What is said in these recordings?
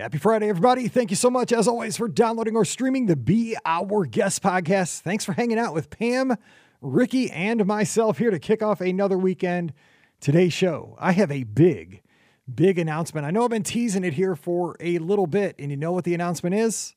Happy Friday, everybody. Thank you so much, as always, for downloading or streaming the Be Our Guest podcast. Thanks for hanging out with Pam, Ricky, and myself here to kick off another weekend. Today's show, I have a big, big announcement. I know I've been teasing it here for a little bit, and you know what the announcement is?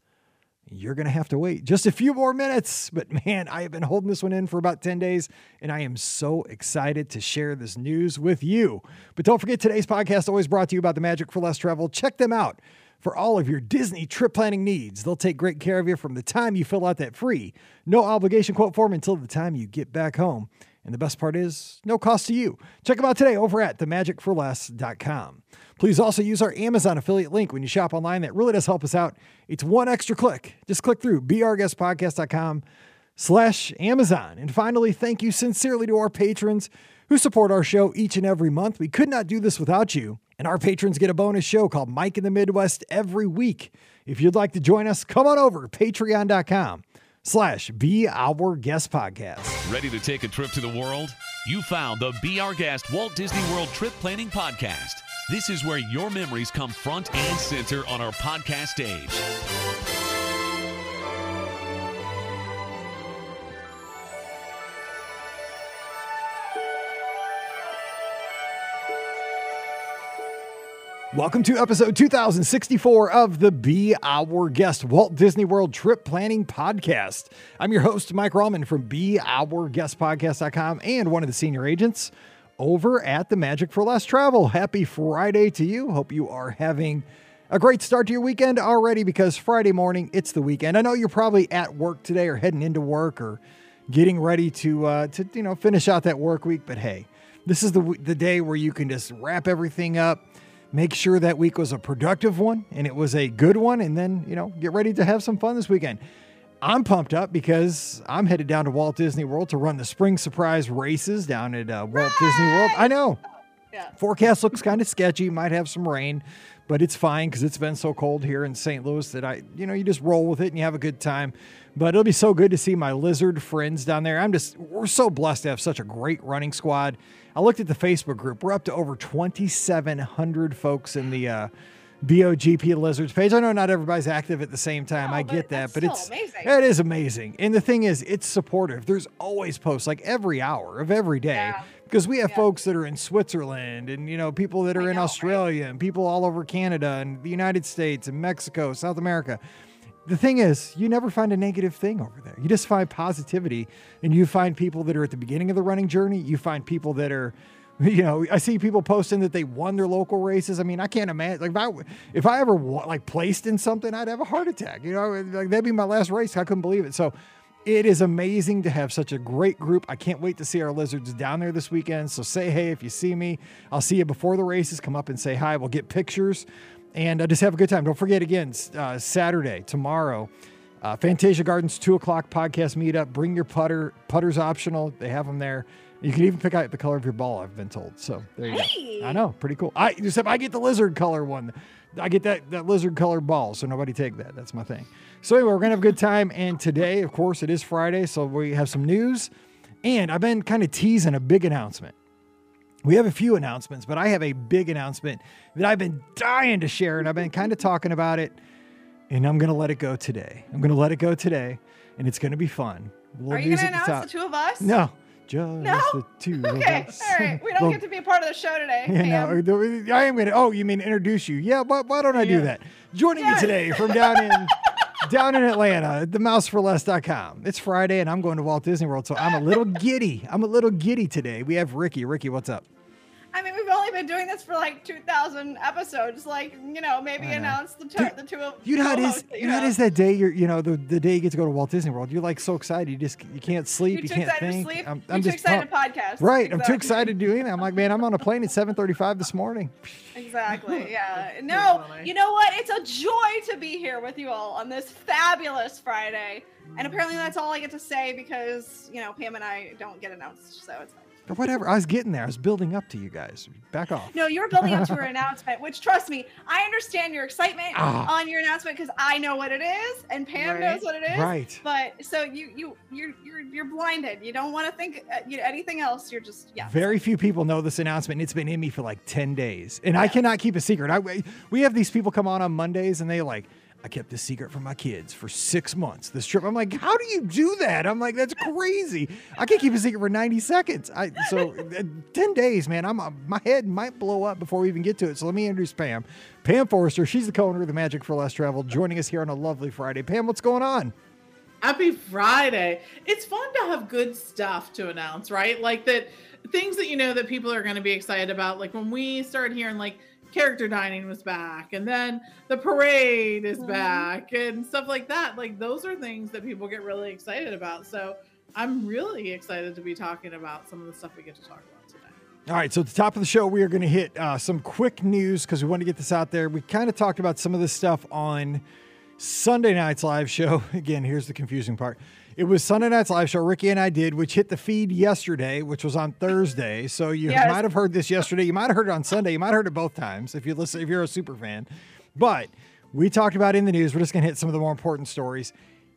You're going to have to wait just a few more minutes. But man, I have been holding this one in for about 10 days, and I am so excited to share this news with you. But don't forget, today's podcast always brought to you about the Magic for Less Travel. Check them out for all of your Disney trip planning needs. They'll take great care of you from the time you fill out that free, no obligation quote form until the time you get back home. And the best part is, no cost to you. Check them out today over at themagicforless.com. Please also use our Amazon affiliate link when you shop online. That really does help us out. It's one extra click. Just click through beourguestpodcast.com slash Amazon. And finally, thank you sincerely to our patrons who support our show each and every month. We could not do this without you. And our patrons get a bonus show called Mike in the Midwest every week. If you'd like to join us, come on over patreon.com slash be our guest podcast. Ready to take a trip to the world? You found the Be Our Guest Walt Disney World Trip Planning Podcast. This is where your memories come front and center on our podcast stage. Welcome to episode 2064 of the Be Our Guest Walt Disney World Trip Planning Podcast. I'm your host, Mike Rallman from BeOurGuestPodcast.com and one of the senior agents over at the Magic for Less Travel. Happy Friday to you. Hope you are having a great start to your weekend already because Friday morning, it's the weekend. I know you're probably at work today or heading into work or getting ready to, uh, to you know, finish out that work week, but hey, this is the, the day where you can just wrap everything up make sure that week was a productive one and it was a good one, and then, you know, get ready to have some fun this weekend. I'm pumped up because I'm headed down to Walt Disney World to run the spring surprise races down at uh, Walt. Disney World. I know. Yeah. Forecast looks kind of sketchy, might have some rain, but it's fine because it's been so cold here in St. Louis that I, you know, you just roll with it and you have a good time. But it'll be so good to see my lizard friends down there. I'm just, we're so blessed to have such a great running squad. I looked at the Facebook group. We're up to over 2,700 folks in the uh, BOGP Lizards page. I know not everybody's active at the same time. No, I get that, but it's amazing. it is amazing. And the thing is, it's supportive. There's always posts like every hour of every day. Yeah. Because we have yeah. folks that are in Switzerland and you know people that are I in know, Australia right? and people all over Canada and the United States and Mexico, South America the thing is, you never find a negative thing over there. You just find positivity, and you find people that are at the beginning of the running journey. You find people that are, you know, I see people posting that they won their local races. I mean, I can't imagine like if I if I ever like placed in something, I'd have a heart attack. You know, like that'd be my last race. I couldn't believe it. So. It is amazing to have such a great group. I can't wait to see our lizards down there this weekend. So say hey if you see me. I'll see you before the races. Come up and say hi. We'll get pictures and uh, just have a good time. Don't forget again, uh, Saturday, tomorrow, uh, Fantasia Gardens, 2 o'clock podcast meetup. Bring your putter. Putter's optional. They have them there. You can even pick out the color of your ball, I've been told. So there you hey. go. I know, pretty cool. I except I get the lizard color one. I get that, that lizard colored ball, so nobody take that. That's my thing. So anyway, we're gonna have a good time. And today, of course, it is Friday, so we have some news. And I've been kind of teasing a big announcement. We have a few announcements, but I have a big announcement that I've been dying to share, and I've been kind of talking about it, and I'm going to let it go today. I'm going to let it go today, and it's going to be fun. We'll Are you going to announce the, the, two of us? No, just no? the two okay. of us. All right. We don't well, get to be a part of the show today. Yeah, no, I am going to. Oh, you mean introduce you? Yeah, why, why don't I do that? Joining yeah. me today from down in. down in Atlanta, themouseforless.com. It's Friday and I'm going to Walt Disney World, so I'm a little giddy. I'm a little giddy today. We have Ricky. Ricky, what's up? I mean, we've only been doing this for like 2,000 episodes. Like, you know, maybe announce the, two, the two of you know how it is. You know, how it is that day. You're, you know, the, the day you get to go to Walt Disney World. You're like so excited. You just you can't sleep. You're you can't think. To sleep. I'm, I'm just too excited to podcast. Right. Exactly. I'm too excited doing it. I'm like, man, I'm on a plane at 7:35 this morning. Exactly. Yeah. No. You know what? It's a joy to be here with you all on this fabulous Friday. And apparently that's all I get to say because you know Pam and I don't get announced, so it's. Or whatever. I was getting there. I was building up to you guys. Back off. No, you're building up to your announcement, which trust me, I understand your excitement ah. on your announcement because I know what it is and Pam right. knows what it is. Right. But so you you you're you're you're blinded. You don't want to think uh, you know, anything else. You're just yeah. Very few people know this announcement. It's been in me for like ten days, and yeah. I cannot keep a secret. I we have these people come on on Mondays and they like I kept this secret from my kids for six months. This trip, I'm like, how do you do that? I'm like, that's crazy. I can't keep a secret for 90 seconds. I so uh, 10 days, man. I'm uh, my head might blow up before we even get to it. So let me introduce Pam. Pam Forrester. She's the co-owner of the Magic for Less Travel, joining us here on a lovely Friday. Pam, what's going on? Happy Friday. It's fun to have good stuff to announce, right? Like that things that you know that people are going to be excited about. Like when we start hearing like character dining was back and then the parade is mm-hmm. back and stuff like that. Like those are things that people get really excited about. So i'm really excited to be talking about some of the stuff we get to talk about today. All right so at the top of the show we are going to hit uh, some quick news because we want to get this out there. We kind of talked about some of this stuff on sunday night's live show. Again here's the confusing part it was Sunday night's live show Ricky and I did, which hit the feed yesterday, which was on Thursday. So you yes. might have heard this yesterday. You might have heard it on Sunday. You might have heard it both times if you listen if you're a super fan. But we talked about in the news. We're just gonna hit some of the more important stories.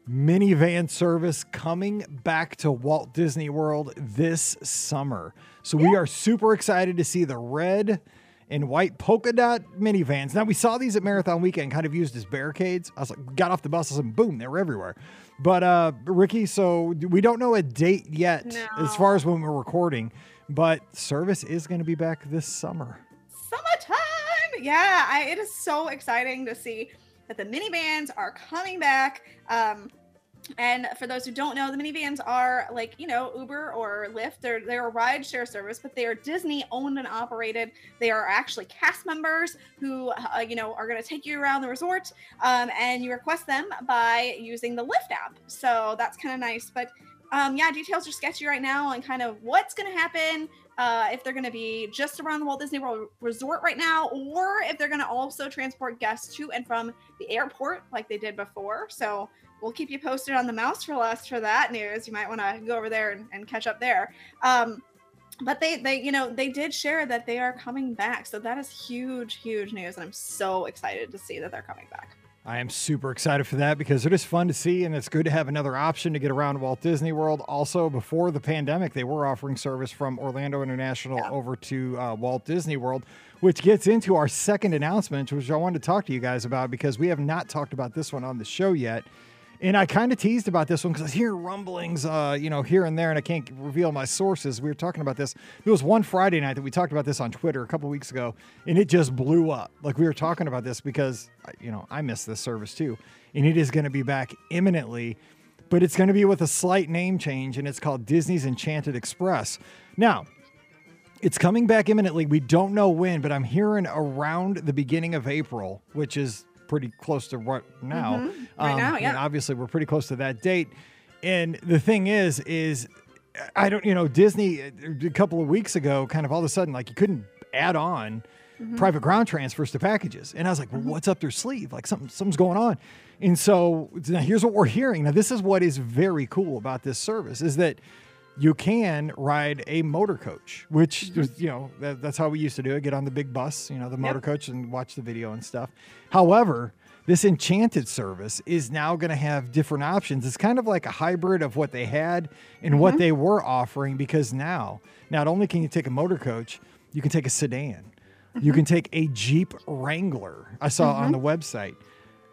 Minivan service coming back to Walt Disney World this summer. So we are super excited to see the red and white polka dot minivans. Now we saw these at Marathon Weekend, kind of used as barricades. I was like, got off the bus, and boom, they were everywhere. But uh, Ricky, so we don't know a date yet no. as far as when we're recording, but service is going to be back this summer. Summertime, yeah! I, it is so exciting to see that the minivans are coming back. Um, and for those who don't know, the minivans are like, you know, Uber or Lyft. They're they're a ride share service, but they are Disney owned and operated. They are actually cast members who, uh, you know, are going to take you around the resort, um, and you request them by using the Lyft app. So that's kind of nice. But um, yeah, details are sketchy right now on kind of what's going to happen. Uh, if they're going to be just around the Walt Disney World Resort right now, or if they're going to also transport guests to and from the airport like they did before. So we'll keep you posted on the mouse for less for that news. You might want to go over there and, and catch up there. Um, but they they you know they did share that they are coming back so that is huge huge news and i'm so excited to see that they're coming back I am super excited for that because it is fun to see, and it's good to have another option to get around Walt Disney World. Also, before the pandemic, they were offering service from Orlando International yeah. over to uh, Walt Disney World, which gets into our second announcement, which I wanted to talk to you guys about because we have not talked about this one on the show yet. And I kind of teased about this one because I hearing rumblings, uh, you know, here and there, and I can't reveal my sources. We were talking about this. There was one Friday night that we talked about this on Twitter a couple weeks ago, and it just blew up. Like we were talking about this because, you know, I miss this service too, and it is going to be back imminently, but it's going to be with a slight name change, and it's called Disney's Enchanted Express. Now, it's coming back imminently. We don't know when, but I'm hearing around the beginning of April, which is pretty close to what now. Mm-hmm. Right um, now, yeah. And obviously, we're pretty close to that date. And the thing is, is I don't, you know, Disney a couple of weeks ago, kind of all of a sudden, like you couldn't add on mm-hmm. private ground transfers to packages, and I was like, well, mm-hmm. what's up their sleeve? Like something, something's going on. And so now here's what we're hearing. Now this is what is very cool about this service is that you can ride a motor coach, which mm-hmm. you know that, that's how we used to do it. Get on the big bus, you know, the motor yep. coach, and watch the video and stuff. However, this Enchanted service is now going to have different options. It's kind of like a hybrid of what they had and mm-hmm. what they were offering because now, not only can you take a motor coach, you can take a sedan, mm-hmm. you can take a Jeep Wrangler. I saw on the mm-hmm. website.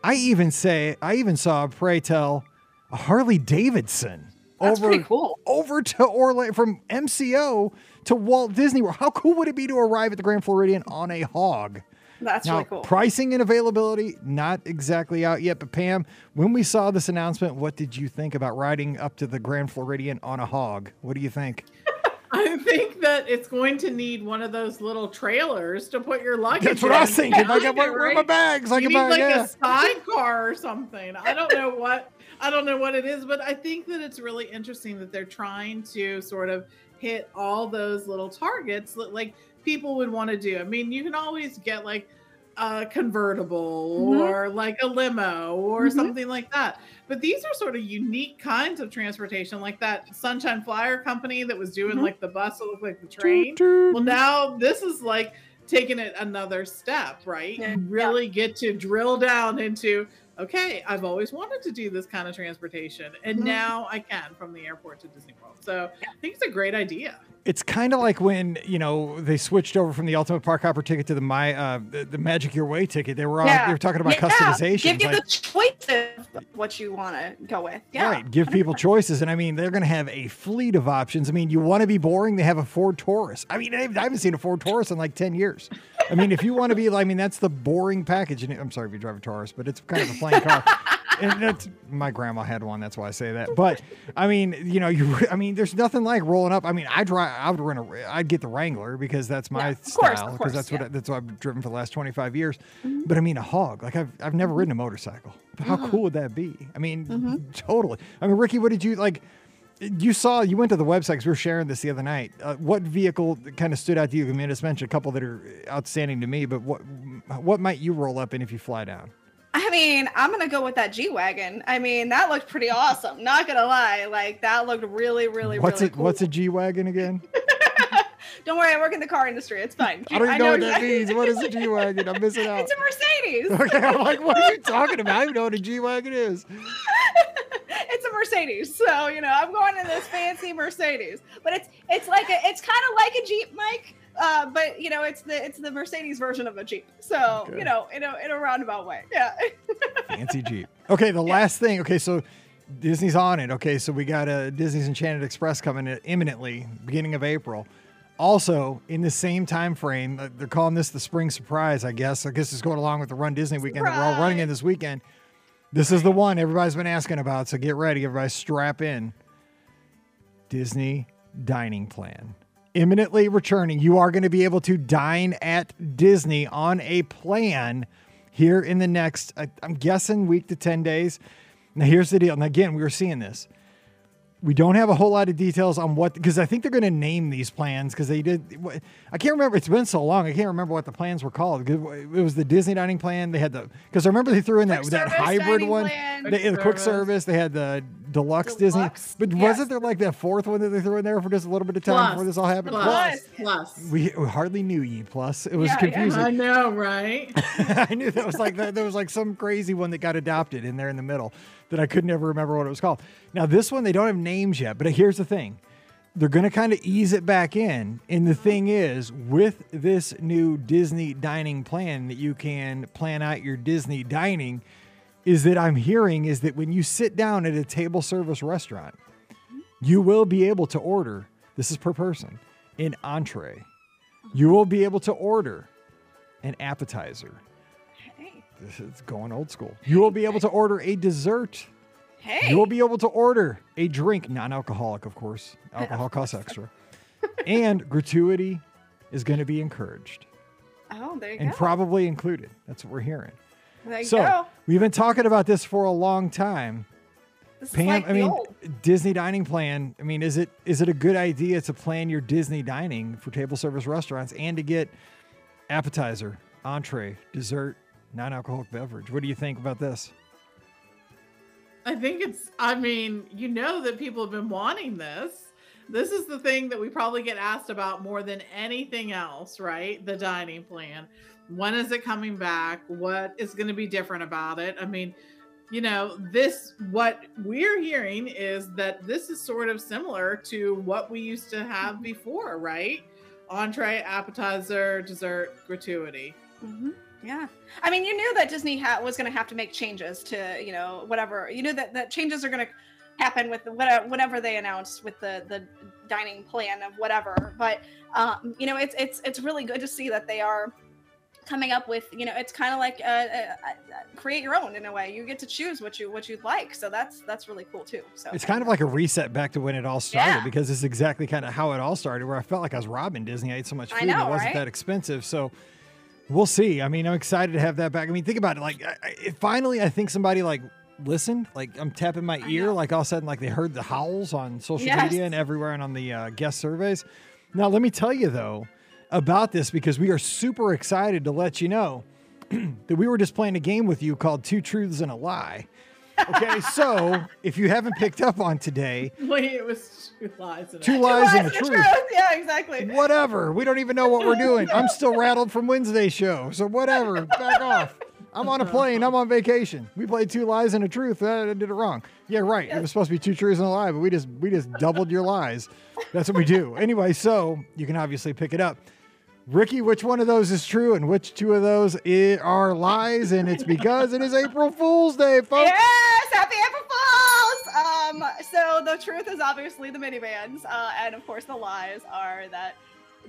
I even say I even saw a pray tell a Harley Davidson that's over, pretty cool. Over to Orlando from MCO to Walt Disney World. How cool would it be to arrive at the Grand Floridian on a hog? That's now, really cool. Pricing and availability not exactly out yet, but Pam, when we saw this announcement, what did you think about riding up to the Grand Floridian on a hog? What do you think? I think that it's going to need one of those little trailers to put your luggage. That's what in. I was thinking. Like, where, where are my bags? Like, you need like yeah. a sidecar or something. I don't know what I don't know what it is, but I think that it's really interesting that they're trying to sort of hit all those little targets that like people would want to do. I mean, you can always get like a convertible Mhm. or like a limo or Mhm. something like that. But these are sort of unique kinds of transportation, like that Sunshine Flyer company that was doing Mhm. like the bus that looked like the train. Well, now this is like taking it another step, right? Yeah. You really get to drill down into okay, I've always wanted to do this kind of transportation, and Mhm. now I can from the airport to Disney World. So I think it's a great idea. It's kind of like when you know they switched over from the Ultimate Park Hopper ticket to the my uh, the, the Magic Your Way ticket. They were all, Yeah. they were talking about Yeah, customization. Give you like, the choice of what you want to go with. Yeah. Right, give people choices, and I mean they're going to have a fleet of options. I mean, you want to be boring, they have a Ford Taurus. I mean, I haven't seen a Ford Taurus in like ten years. I mean, if you want to be, I mean, that's the boring package. And I'm sorry if you drive a Taurus, but it's kind of a plain car. and that's my grandma had one. That's why I say that. But I mean, you know, you. I mean, there's nothing like rolling up. I mean, I drive. I would rent a. I'd get the Wrangler because that's my Yeah, of style. Because that's what I, that's what I've driven for the last 25 years. But I mean, a hog. Like I've I've never ridden a motorcycle. But how cool would that be? I mean, totally. I mean, Ricky, what did you like? You saw you went to the website because we were sharing this the other night. Uh, what vehicle kind of stood out to you? I mean, I just mentioned a couple that are outstanding to me, but what what might you roll up in if you fly down? I mean, I'm gonna go with that G wagon. I mean, that looked pretty awesome. Not gonna lie, like that looked really, really, what's really it? cool. What's a G wagon again? Don't worry, I work in the car industry. It's fine. I don't even know, what that means. What is a G wagon? I'm missing out. It's a Mercedes. Okay, I'm like, what are you talking about? I don't even know what a G wagon is. it's a Mercedes. So you know, I'm going in this fancy Mercedes, but it's it's like a it's kind of like a Jeep, Mike. Uh, but you know, it's the it's the Mercedes version of a Jeep. So Okay. you know, in a in a roundabout way. Yeah. Fancy Jeep. Okay, the last thing. Okay, so Disney's on it. Okay, so we got a Disney's Enchanted Express coming imminently, beginning of April. Also, in the same time frame, uh, they're calling this the spring surprise. I guess. I guess it's going along with the Run Disney weekend that we're all running in this weekend. This is the one everybody's been asking about. So get ready, everybody. Strap in. Disney dining plan. Imminently returning. You are going to be able to dine at Disney on a plan here in the next, I, I'm guessing, week to 10 days. Now, here's the deal. And again, we were seeing this. We don't have a whole lot of details on what, because I think they're going to name these plans because they did. I can't remember. It's been so long. I can't remember what the plans were called. It was the Disney dining plan. They had the, because I remember they threw in that, Quick that hybrid one. plan. They, the quick Quick service. service. They had the deluxe, Disney. But yes. wasn't there like that fourth one that they threw in there for just a little bit of time Plus, before this all happened? plus, Plus. plus. We, we hardly knew ye. Plus, it was Yeah, yeah. confusing. I know, right? I knew that was like that. There was like some crazy one that got adopted in there in the middle that I could never remember what it was called. Now this one they don't have names yet, but here's the thing: they're going to kind of ease it back in. And the thing is, with this new Disney dining plan that you can plan out your Disney dining, is that I'm hearing is that when you sit down at a table service restaurant, you will be able to order. This is per person an entree. You will be able to order an appetizer. Hey. This is going old school. You will be able to order a dessert. Hey. You will be able to order a drink, non-alcoholic, of course. Alcohol costs extra. and gratuity is going to be encouraged oh, there you and go. And probably included. That's what we're hearing. There you So go. we've been talking about this for a long time. This is Pam, like I the mean, old. Disney dining plan. I mean, is it is it a good idea to plan your Disney dining for table service restaurants and to get appetizer, entree, dessert, non-alcoholic beverage? What do you think about this? I think it's, I mean, you know that people have been wanting this. This is the thing that we probably get asked about more than anything else, right? The dining plan. When is it coming back? What is going to be different about it? I mean, you know, this, what we're hearing is that this is sort of similar to what we used to have before, right? Entree, appetizer, dessert, gratuity. hmm Yeah, I mean, you knew that Disney ha- was going to have to make changes to, you know, whatever. You knew that that changes are going to happen with the, whatever, they announce with the the dining plan of whatever. But um, you know, it's it's it's really good to see that they are coming up with, you know, it's kind of like uh, uh, uh, create your own in a way. You get to choose what you what you'd like. So that's that's really cool too. So It's kind of like a reset back to when it all started Yeah. because it's exactly kind of how it all started. Where I felt like I was robbing Disney. I ate so much food and it wasn't right? that expensive. So we'll see. I mean, I'm excited to have that back. I mean, think about it. Like, I, I, finally, I think somebody like listened. Like, I'm tapping my ear. Like all of a sudden, like they heard the howls on social Yes. media and everywhere and on the uh, guest surveys. Now, let me tell you though about this because we are super excited to let you know that we were just playing a game with you called Two Truths and a Lie. Okay, so if you haven't picked up on today, Wait, it was two lies. And a- two lies and a Lies truth. Yeah, exactly. Whatever. We don't even know what we're doing. I'm still rattled from Wednesday's show. So whatever. Back off. I'm on a plane. I'm on vacation. We played two lies and a truth. I did it wrong. Yeah, right. It was supposed to be two truths and a lie, but we just we just doubled your lies. That's what we do. Anyway, so you can obviously pick it up. Ricky, which one of those is true and which two of those i- are lies? And it's because it is April Fool's Day, folks. Yes, happy April Fools! Um, so the truth is obviously the minivans, uh, and of course the lies are that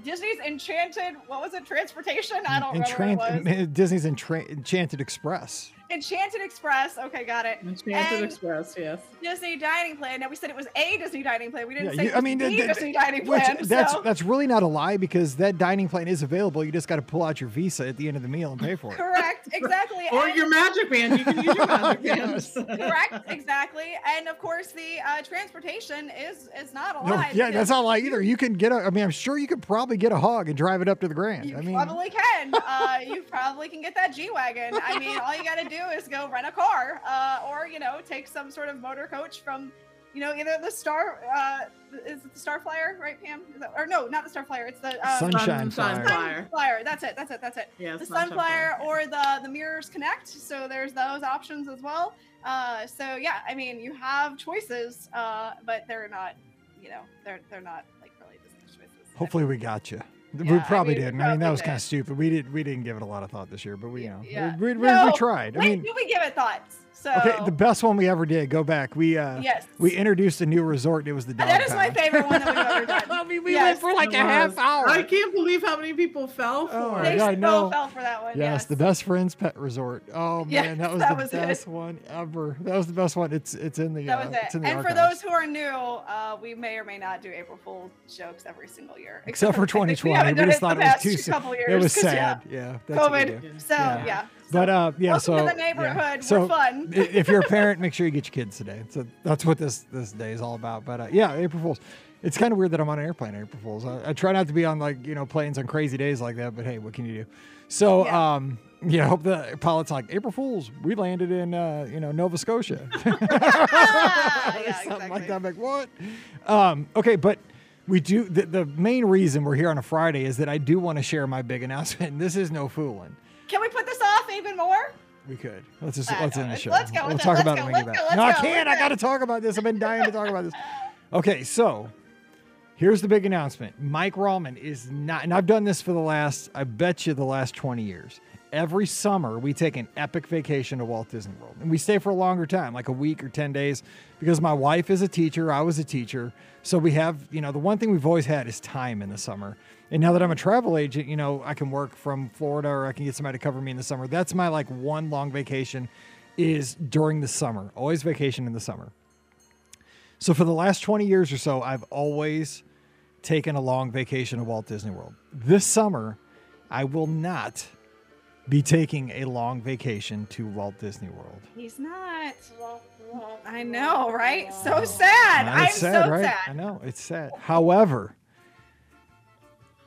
Disney's Enchanted, what was it, transportation? I don't remember what it was. Disney's Entra- Enchanted Express. Enchanted Express. Okay, got it. Enchanted And Express, yes. Disney dining plan. Now we said it was a Disney dining plan. We didn't Yeah, say you- it I mean, the th- th- Disney dining Which, plan. that's so. that's really not a lie because that dining plan is available. You just got to pull out your Visa at the end of the meal and pay for it. correct, exactly. Or and- your magic band. You can use your magic band. correct, exactly. And of course, the uh, transportation is is not a No, lie. yeah, that's not a lie either. You can get a. I mean, I'm sure you could probably get a hog and drive it up to the Grand. You I mean, probably can. Uh, you probably can get that G wagon. I mean, all you got to do is go rent a car, uh, or you know, take some sort of motor coach from, you know, either the Star. Uh, is it the Star Flyer, right, Pam? Is that, or no, not the Star Flyer. It's the um, Sunshine Sun- Flyer. Sunflyer. Flyer. That's it. That's it. That's it. Yes, the Sunshine Flyer. or the the Mears Connect. So there's those options as well. Uh, so yeah, I mean, you have choices, uh, but they're not, you know, they're they're not like really Disney choices. hopefully we got you. We Yeah, I probably mean, didn't. I mean, that was kind of stupid. We did. We didn't give it a lot of thought this year, but we, you know, Yeah. we, we, we, No, we tried. I mean, do we give it thoughts? So okay, the best one we ever did. Go back. We uh, yes, we introduced a new resort. It was the dog that is my favorite one that we've ever done. I mean, we Yes. went for like a It half hour. I can't believe how many people fell for Oh, it. They yeah, I so know. fell for that one. Yes, Yes, the best friends pet resort. Oh man, Yes, that was that the was it. best one ever. That was the best one. It's it's in the That uh, it. it's in the And for those who are new, uh, we may or may not do April Fool jokes every single year, except for I think 2020, haven't we just thought it was past too soon. years. It was 'cause, sad. Yeah, Yeah, that's COVID. So Yeah. But uh, yeah, Welcome so to the yeah. So We're fun. if you're a parent, make sure you get your kids today. So that's what this this day is all about. But uh, yeah, April Fools. It's kind of weird that I'm on an airplane April Fools. I, I try not to be on like you know planes on crazy days like that. But hey, what can you do? So Yeah. um, yeah, I hope the pilot's like April Fools. We landed in uh, you know Nova Scotia. Ah, yeah, something exactly. like that. I'm like, what? Um, okay, but we do. The, the main reason we're here on a Friday is that I do want to share my big announcement. This is no fooling. Can we put this off even more? We could. Let's just let's end the show. let's go We'll it. talk about go, it when we let's get go, back. No, I can't. I got to talk about this. I've been dying to talk about this. Okay, so here's the big announcement. Mike Rallman is not, and I've done this for the last, I bet you, the last 20 years. Every summer, we take an epic vacation to Walt Disney World, and we stay for a longer time, like a week or 10 days, because my wife is a teacher. I was a teacher. So we have, you know, the one thing we've always had is time in the summer. And now that I'm a travel agent, you know, I can work from Florida or I can get somebody to cover me in the summer. That's my like one long vacation is during the summer. Always vacation in the summer. So for the last 20 years or so, I've always taken a long vacation to Walt Disney World. This summer, I will not be taking a long vacation to Walt Disney World. He's not. I know, right? So sad. I'm sad, so right? I know, it's sad. However,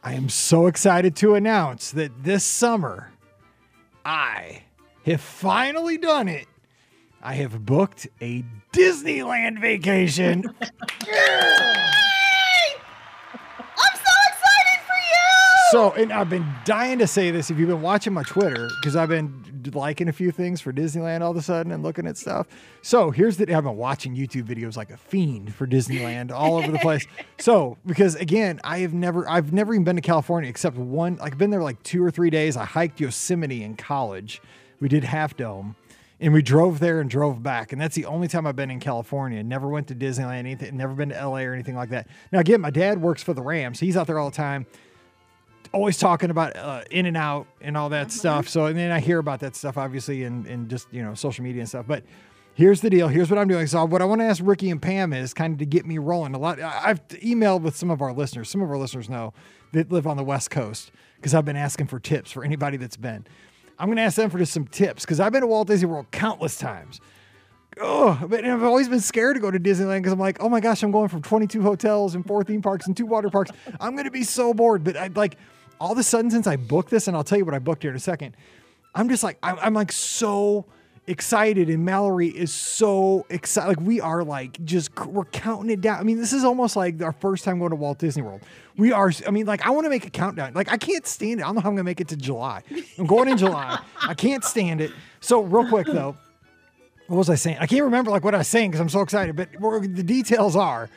I am so excited to announce that this summer, I have finally done it. I have booked a Disneyland vacation. I'm so excited for you. So, and I've been dying to say this if you've been watching my Twitter, because I've been liking a few things for Disneyland all of a sudden and looking at stuff. So, here's the I've been watching YouTube videos like a fiend for Disneyland all over the place. So, because again, I have never, I've never even been to California except one, like, I've been there like two or three days. I hiked Yosemite in college. We did Half Dome. And we drove there and drove back. And that's the only time I've been in California. Never went to Disneyland, anything, never been to LA or anything like that. Now, again, my dad works for the Rams. He's out there all the time always talking about uh, in and out and all that stuff. So, and then I hear about that stuff, obviously, in, in just, you know, social media and stuff. But here's the deal. Here's what I'm doing. So, what I want to ask Ricky and Pam is kind of to get me rolling a lot. I've emailed with some of our listeners. Some of our listeners know that live on the West Coast because I've been asking for tips for anybody that's been. I'm going to ask them for just some tips because I've been to Walt Disney World countless times. Oh, but I've always been scared to go to Disneyland because I'm like, oh my gosh, I'm going from 22 hotels and four theme parks and two water parks. I'm going to be so bored. But I like all of a sudden, since I booked this, and I'll tell you what I booked here in a second, I'm just like I'm, I'm like so excited and Mallory is so excited. Like we are like just we're counting it down. I mean, this is almost like our first time going to Walt Disney World. We are. I mean, like I want to make a countdown. Like I can't stand it. I don't know how I'm gonna make it to July. I'm going in July. I can't stand it. So real quick though, what was I saying? I can't remember like what I was saying because I'm so excited. But the details are.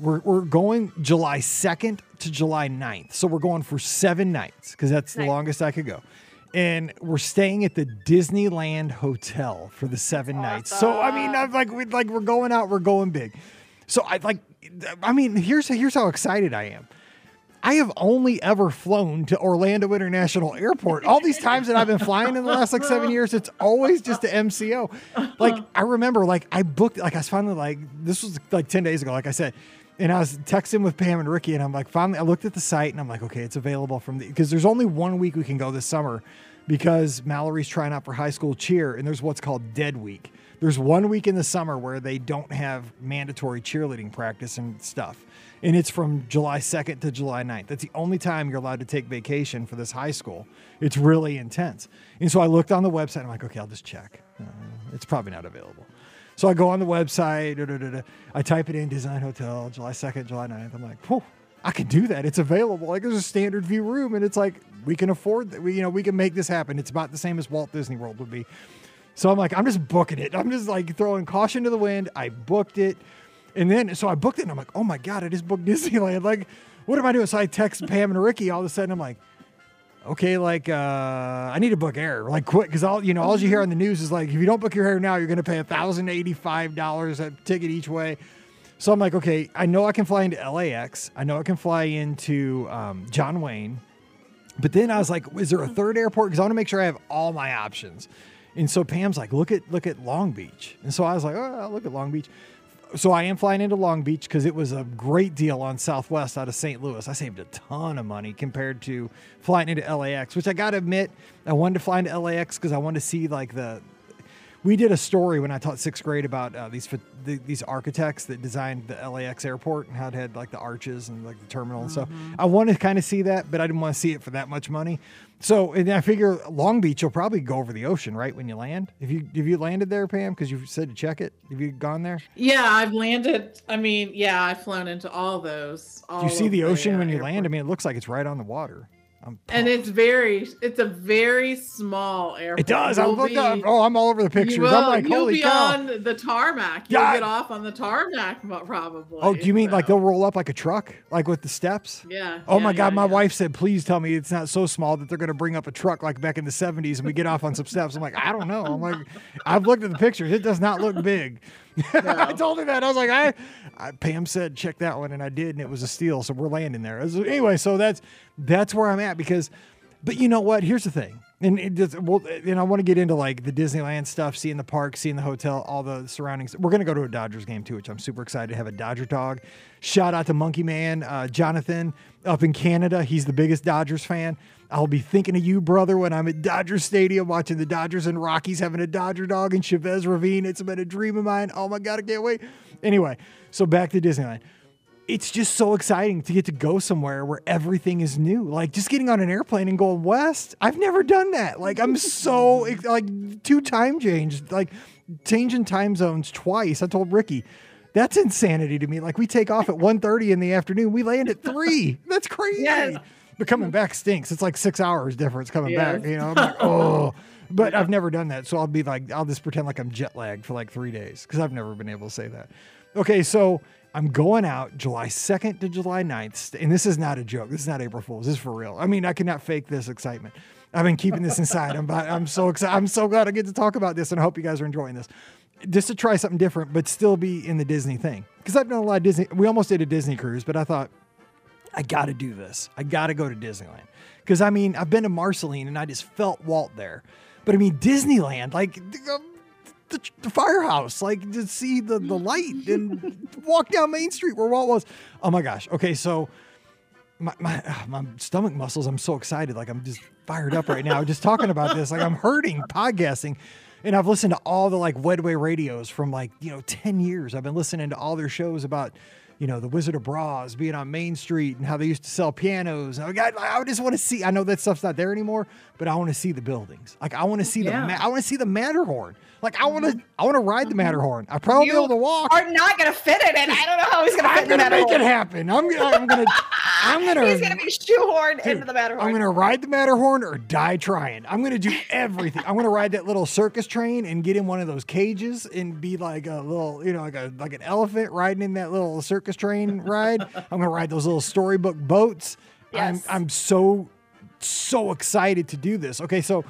We're, we're going July 2nd to July 9th. So we're going for seven nights because that's the longest I could go and we're staying at the Disneyland Hotel for the seven oh, nights. So I mean, I'm like we like we're going out, we're going big. So I like, I mean, here's here's how excited I am. I have only ever flown to Orlando International Airport. All these times that I've been flying in the last like seven years, it's always just to MCO. Like I remember, like I booked, like I was finally like this was like ten days ago, like I said, and I was texting with Pam and Ricky, and I'm like, finally, I looked at the site, and I'm like, okay, it's available from the because there's only one week we can go this summer because Mallory's trying out for high school cheer, and there's what's called Dead Week. There's one week in the summer where they don't have mandatory cheerleading practice and stuff. And it's from July 2nd to July 9th. That's the only time you're allowed to take vacation for this high school. It's really intense. And so I looked on the website. I'm like, okay, I'll just check. Uh, it's probably not available. So I go on the website. da, da, da. I type it in Disneyland Hotel, July 2nd, July 9th. I'm like, whew, I can do that. It's available. Like there's a standard view room, and it's like we can afford that. We, you know, we can make this happen. It's about the same as Walt Disney World would be. So I'm like, I'm just booking it. I'm just like throwing caution to the wind. I booked it. And then, so I booked it and I'm like, oh my God, I just booked Disneyland. Like, what am I doing? So I text Pam and Ricky all of a sudden. I'm like, okay, like, uh, I need to book air, like, quick. Cause all, you know, all you hear on the news is like, if you don't book your hair now, you're going to pay $1,085 a ticket each way. So I'm like, okay, I know I can fly into LAX. I know I can fly into um, John Wayne. But then I was like, is there a third airport? Because I want to make sure I have all my options. And so Pam's like, look at look at Long Beach. And so I was like, oh, I'll look at Long Beach. So I am flying into Long Beach because it was a great deal on Southwest out of St. Louis. I saved a ton of money compared to flying into LAX, which I got to admit, I wanted to fly into LAX because I wanted to see like the. We did a story when I taught sixth grade about uh, these the, these architects that designed the LAX airport and how it had like the arches and like the terminal and stuff. I wanted to kind of see that, but I didn't want to see it for that much money. So, and I figure Long Beach, you'll probably go over the ocean, right, when you land. If you if you landed there, Pam, because you said to check it. Have you gone there? Yeah, I've landed. I mean, yeah, I've flown into all those. Do you see the ocean when uh, you land? I mean, it looks like it's right on the water. I'm and pumped. it's very, it's a very small airport. it does. I'm You'll Oh, I'm all over the pictures. will- I'm like, you'll holy be cow! on the tarmac. You'll Yeah, get off on the tarmac, probably. Oh, do you mean like they'll roll up like a truck, like with the steps? Yeah. Oh yeah, my God! yeah, my wife said, "Please tell me it's not so small that they're going to bring up a truck like back in the '70s and we get off on some steps." I'm like, I don't know. I'm like, I've looked at the pictures. It does not look big. I told her that. I was like, I, I. Pam said, check that one, and I did, and it was a steal. So we're landing there. So anyway, so that's that's where I'm at because, but you know what? Here's the thing. And it just, well, and I want to get into like the Disneyland stuff, seeing the park, seeing the hotel, all the surroundings. We're gonna go to a Dodgers game too, which I'm super excited to have a Dodger dog. Shout out to Monkey Man, uh, Jonathan up in Canada. He's the biggest Dodgers fan. I'll be thinking of you, brother, when I'm at Dodger Stadium watching the Dodgers and Rockies having a Dodger dog in Chavez Ravine. It's been a dream of mine. Oh my God, I can't wait. Anyway, so back to Disneyland it's just so exciting to get to go somewhere where everything is new. Like just getting on an airplane and going west. I've never done that. Like I'm so like two time changed, like changing time zones twice. I told Ricky, that's insanity to me. Like we take off at 1.30 in the afternoon, we land at three. That's crazy. Yes. But coming mm-hmm. back stinks. It's like six hours difference coming Yes. back. You know, I'm like, oh. But I've never done that, so I'll be like, I'll just pretend like I'm jet lagged for like three days because I've never been able to say that. Okay, so I'm going out July 2nd to July 9th, and this is not a joke. This is not April Fool's. This is for real. I mean, I cannot fake this excitement. I've been keeping this inside. I'm, I'm so excited. I'm so glad I get to talk about this, and I hope you guys are enjoying this. Just to try something different, but still be in the Disney thing. Because I've done a lot of Disney. We almost did a Disney cruise, but I thought I got to do this. I got to go to Disneyland. Because, I mean, I've been to Marceline and I just felt Walt there. But, I mean, Disneyland, like the, the, the firehouse, like to see the, the light and walk down Main Street where Walt was. Oh my gosh. Okay, so my, my, ah, my stomach muscles, I'm so excited. Like, I'm just fired up right now just talking about this. Like, I'm hurting podcasting. And I've listened to all the like Wedway radios from like, you know, 10 years. I've been listening to all their shows about you know, the Wizard of Bras being on Main Street and how they used to sell pianos. I I just want to see. I know that stuff's not there anymore, but I want to see the buildings. Like I want to see Yeah. the, I want to see the Matterhorn. Like I want to, I want to ride the mm-hmm. Matterhorn. I probably be able to walk. Are not gonna fit it in. I don't know how he's gonna fit I'm gonna make it happen. I'm gonna, I'm gonna, I'm gonna. He's gonna be shoehorned Dude, into the Matterhorn. I'm gonna ride the Matterhorn or die trying. I'm gonna do everything. I'm gonna ride that little circus train and get in one of those cages and be like a little, you know, like a like an elephant riding in that little circus train ride. I'm gonna ride those little storybook boats. Yes. I'm I'm so so excited to do this. Okay, so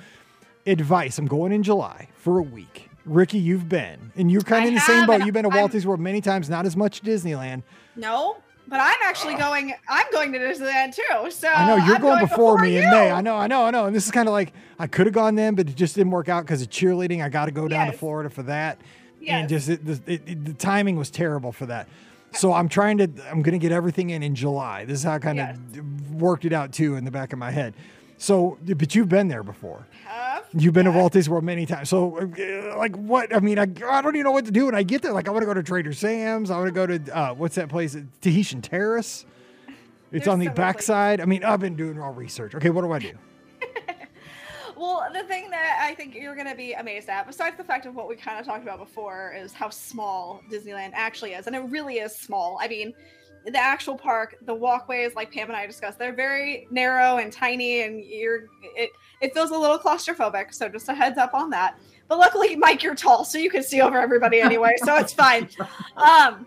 advice. I'm going in July for a week. Ricky, you've been, and you're kind of in the same boat. You've been to Walt Disney World many times, not as much Disneyland. no, but I'm actually going. I'm going to Disneyland too. So I know you're I'm going, before, me you. in May. I know, I know, I know. And this is kind of like I could have gone then, but it just didn't work out because of cheerleading. I got to go down to Florida for that, Yes. and just it, it- the timing was terrible for that. So I'm trying to. I'm going to get everything in in July. This is how I kind Yes. of worked it out too in the back of my head. So, but you've been there before. Have- You've been to Walt Disney World many times. So, uh, like, what? I mean, I, I don't even know what to do when I get there. Like, I want to go to Trader Sam's. I want to go to uh, what's that place? Tahitian Terrace. It's There's on the places. backside. I mean, I've been doing all research. Okay, what do I do? Well, the thing that I think you're going to be amazed at, besides the fact of what we kind of talked about before, is how small Disneyland actually is. And it really is small. I mean, the actual park, the walkways, like Pam and I discussed, they're very narrow and tiny, and you're it it feels a little claustrophobic. So just a heads up on that. But luckily, Mike, you're tall, so you can see over everybody anyway, so it's fine. Um,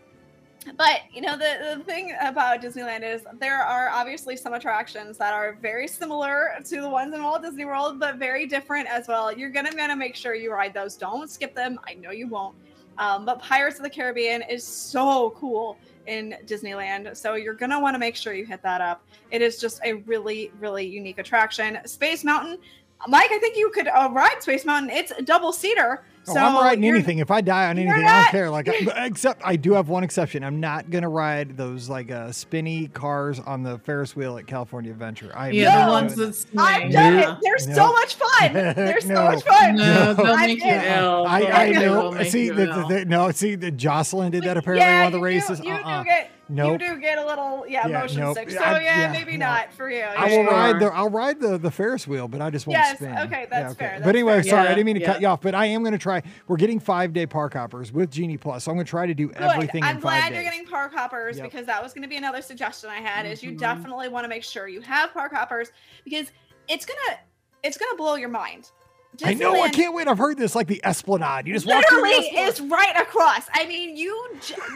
but you know the, the thing about disneyland is there are obviously some attractions that are very similar to the ones in walt disney world but very different as well. You're gonna gonna make sure you ride those. Don't skip them. I know you won't. Um, but pirates of the caribbean is so cool in disneyland so you're gonna want to make sure you hit that up. It is just a really really unique attraction. Space mountain mike i think you could uh, ride space mountain. It's a double seater Oh, so I'm riding anything. If I die on you're anything, I don't care. Like, I- except I do have one exception. I'm not gonna ride those like uh, spinny cars on the Ferris wheel at California Adventure. I am Yeah, not the ones doing that. I've done No. it. They're No. so much fun. They're so much fun. No, they'll I make you ill. I, They'll- I know. See, the, the, the, no, see, the Jocelyn did that apparently yeah, one of the you races. Do, you uh-uh. do get Nope. you do get a little yeah, Yeah, motion nope. sick. So I- yeah, yeah, maybe no. not for you. I will yeah. ride the I'll ride the the Ferris wheel, but I just won't Yes, spin. okay, that's fair, but anyway, fair. sorry, I didn't mean to cut you off, but I am going to try. We're getting five day park hoppers with Genie Plus, so I'm going to try to do Good. everything I'm in five glad days. you're getting park hoppers Yep. because that was going to be another suggestion I had. Is you Mhm. definitely want to make sure you have park hoppers because it's gonna it's gonna blow your mind. I know. I can't wait. I've heard this like the Esplanade. You just walk through the literally Esplanade. is right across. I mean, you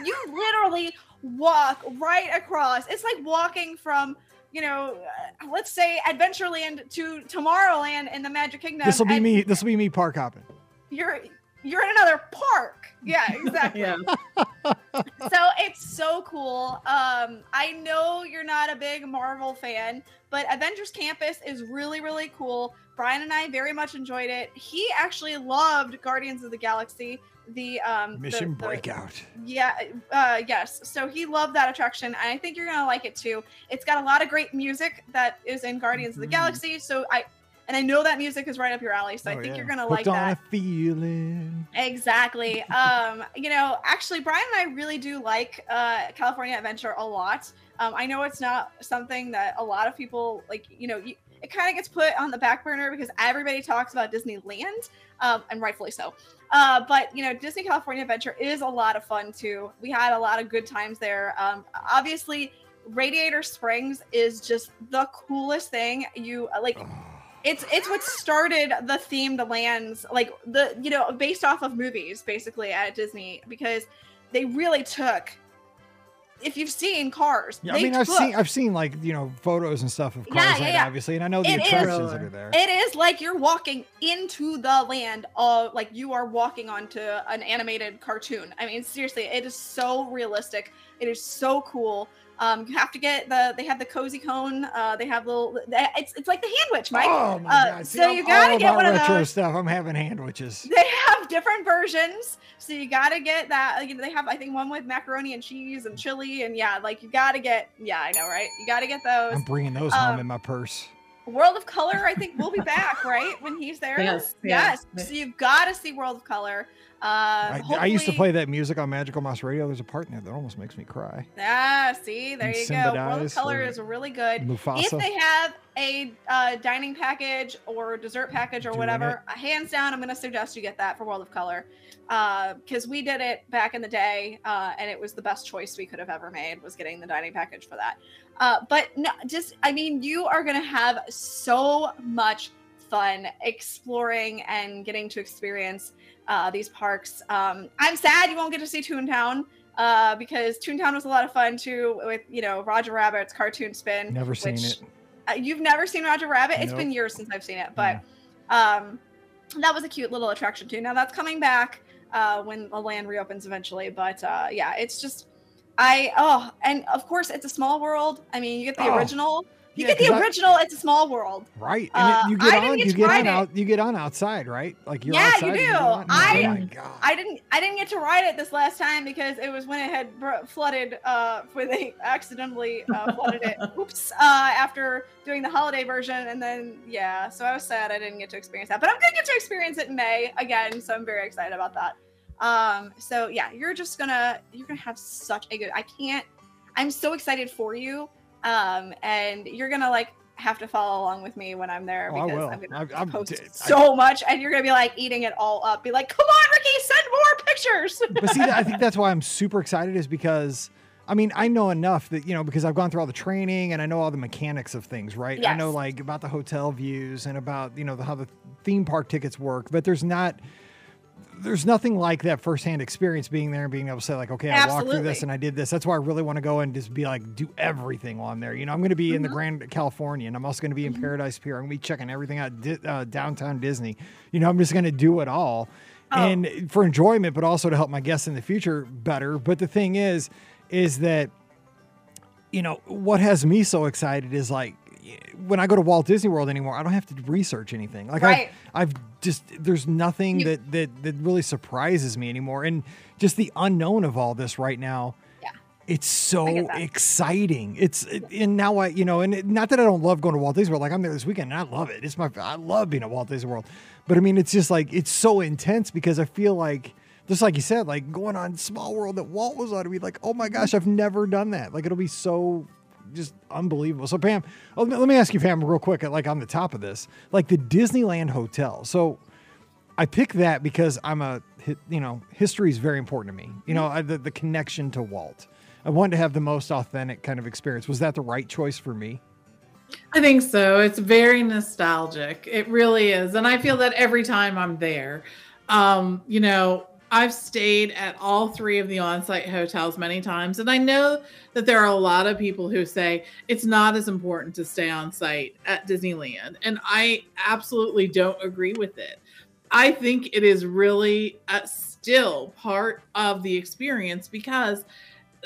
you literally walk right across. It's like walking from you know, uh, let's say Adventureland to Tomorrowland in the Magic Kingdom. This will be me. This will be me park hopping. You're you're in another park. Yeah, exactly. yeah. so it's so cool. Um, I know you're not a big Marvel fan, but Avengers Campus is really, really cool. Brian and I very much enjoyed it. He actually loved Guardians of the Galaxy. The um Mission the- Breakout. yeah, uh, yes. So he loved that attraction, and I think you're gonna like it too. It's got a lot of great music that is in Guardians of the Mhm. Galaxy. So I, and I know that music is right up your alley. So I Oh, think yeah. you're gonna Hooked like on that. a feeling. Exactly. Um, you know, actually, Brian and I really do like uh, California Adventure a lot. Um, I know it's not something that a lot of people like. You know, you, it kind of gets put on the back burner because everybody talks about Disneyland, um, and rightfully so. Uh, but you know, Disney California Adventure is a lot of fun too. We had a lot of good times there. Um, obviously, Radiator Springs is just the coolest thing. You uh, like it's it's what started the themed lands like the you know based off of movies basically at disney because they really took if you've seen cars Yeah, I mean, I've seen I've seen like you know photos and stuff of cars, yeah, Land, yeah. obviously, and I know the It is- attractions that are there. it is like you're walking into the land of like you are walking onto an animated cartoon i mean seriously it is so realistic it is so cool um you have to get the they have the cozy cone uh they have little it's it's like the handwich mike oh my uh, god! See, so I'm you gotta get one of retro those. stuff. I'm having handwiches. they have different versions so you gotta get that like, they have i think one with macaroni and cheese and chili and yeah like you gotta get yeah i know right you gotta get those I'm bringing those um, home in my purse. World of Color, I think, we'll be back, right? When he's there. Yes, Yes. yes. So you've got to see World of Color. Uh, I, I used to play that music on Magical Mouse Radio. There's a part in there that almost makes me cry. Yeah, see, there And you go. World of Color is really good. Mufasa. If they have a uh, dining package or dessert package or Doing whatever, hands down, I'm going to suggest you get that for World of Color because we did it back in the day, uh, and it was the best choice we could have ever made was getting the dining package for that. Uh, but no, just I mean, you are going to have so much fun exploring and getting to experience uh, these parks. Um, I'm sad you won't get to see Toontown uh, because Toontown was a lot of fun too with you know Roger Rabbit's cartoon spin. Never seen which- it. uh, you've never seen Roger Rabbit? It's been years since I've seen it, but um, that was a cute little attraction too. Now that's coming back uh, when the land reopens eventually. But uh, yeah, it's just I oh, and of course it's a small world. I mean, you get the Oh, original. You yeah, get the 'cause I- original. it's a small world. Right. And Uh, you I get didn't on get you to get ride on it. out you get on outside, right? Like you're Yeah, you outside. and do. on. I- oh my god. I didn't I didn't get to ride it this last time because it was when it had br- flooded uh when they accidentally uh, flooded it. Oops. Uh after doing the holiday version and then yeah, so I was sad I didn't get to experience that. But I'm going to get to experience it in May again, so I'm very excited about that. Um so yeah, you're just to you're to have such a good I can't I'm so excited for you. Um and you're to like have to follow along with me when I'm there Oh, I because will. I'm gonna I'm post I- so much and you're to be like eating it all up. Be like, "Come on, Ricky, send more pictures." but see, I think that's why I'm super excited is because I mean, I know enough that, you know, because I've gone through all the training and I know all the mechanics of things, right? I know like about the hotel views and about, you know, the, how the theme park tickets work, but there's not there's nothing like that firsthand experience being there and being able to say like, okay, I walked through this and I did this. That's why I really want to go and just be like, do everything while I'm there. You know, I'm going to be in the Mhm. Grand California and I'm also going to be in Mhm. Paradise Pier. I'm going to be checking everything out Di- uh, downtown Disney. You know, I'm just going to do it all Oh. and for enjoyment, but also to help my guests in the future better. But the thing is, is that you know what has me so excited is like when I go to Walt Disney World anymore, I don't have to research anything. Like Right. I've, I've just there's nothing You- that that that really surprises me anymore, and just the unknown of all this right now. Yeah. It's so exciting. It's it, and now I you know and it, not that I don't love going to Walt Disney World. Like I'm there this weekend and I love it. It's my I love being at Walt Disney World, but I mean it's just like it's so intense because I feel like just like you said, like going on Small World that Walt was on, to be like, oh my gosh, I've never done that. Like it'll be so just unbelievable. So Pam, oh, let me- ask you, Pam, real quick, like on the top of this, like the Disneyland Hotel. So I picked that because I'm a, you know, history is very important to me. You know, I, the, the connection to Walt. I wanted to have the most authentic kind of experience. Was that the right choice for me? I think so. It's very nostalgic. It really is. And I feel that every time I'm there. Um, you know, I've stayed at all three of the on-site hotels many times and I know that there are a lot of people who say it's not as important to stay on site at Disneyland and I absolutely don't agree with it. I think it is really uh, still part of the experience because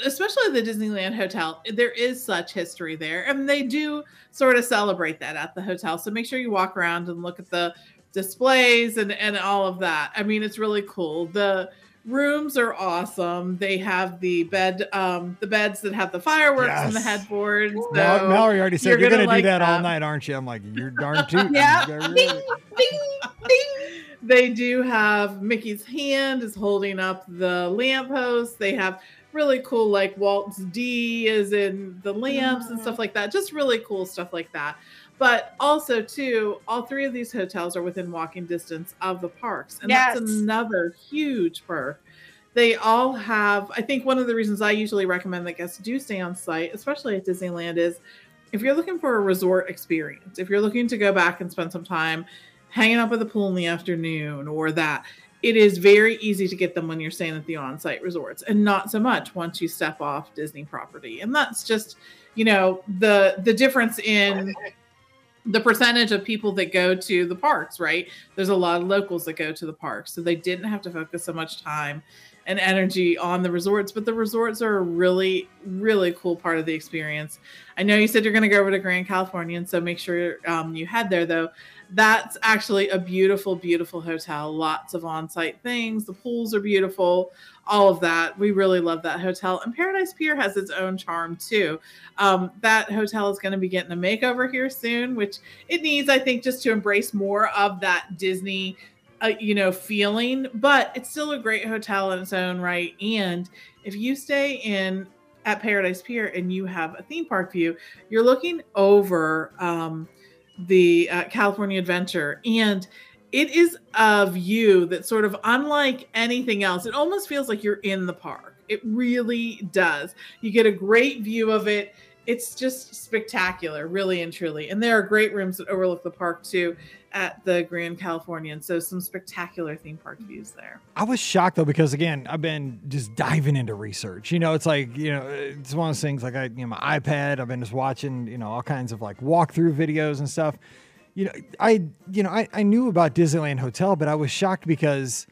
especially the Disneyland Hotel, there is such history there, and they do sort of celebrate that at the hotel. So make sure you walk around and look at the displays and and all of that. I mean, it's really cool. The rooms are awesome. They have the bed, um, the beds that have the fireworks and the headboards. So Mal- Mallory already said you're you're, gonna going to do like that, all night, aren't you? I'm like, you're darn tootin'. Yeah. Ding, ding, ding. they do have Mickey's hand is holding up the lamppost. They have really cool, like Walt's D is in the lamps and stuff like that. Just really cool stuff like that. But also, too, all three of these hotels are within walking distance of the parks. And that's another huge perk. They all have, I think one of the reasons I usually recommend that guests do stay on site, especially at Disneyland, is if you're looking for a resort experience, if you're looking to go back and spend some time hanging out by the pool in the afternoon or that, it is very easy to get them when you're staying at the on-site resorts and not so much once you step off Disney property. And that's just, you know, the the difference in the percentage of people that go to the parks, right? There's a lot of locals that go to the parks. So they didn't have to focus so much time and energy on the resorts, but the resorts are a really, really cool part of the experience. I know you said you're going to go over to Grand California, and so make sure um, you head there though. That's actually a beautiful, beautiful hotel. Lots of on site things. The pools are beautiful, all of that. We really love that hotel. And Paradise Pier has its own charm too. Um, that hotel is going to be getting a makeover here soon, which it needs, I think, just to embrace more of that Disney. Uh, you know, feeling, but it's still a great hotel in its own right. And if you stay in at Paradise Pier and you have a theme park view, you're looking over um, the uh, California Adventure, and it is a view that's sort of unlike anything else. It almost feels like you're in the park. It really does. You get a great view of it. It's just spectacular, really and truly. And there are great rooms that overlook the park too at the Grand Californian. So some spectacular theme park views there. I was shocked though because again, I've been just diving into research. You know, it's like you know, it's one of those things. Like I, you know, my iPad. I've been just watching, you know, all kinds of like walkthrough videos and stuff. You know, I, you know, I, I knew about Disneyland Hotel, but I was shocked because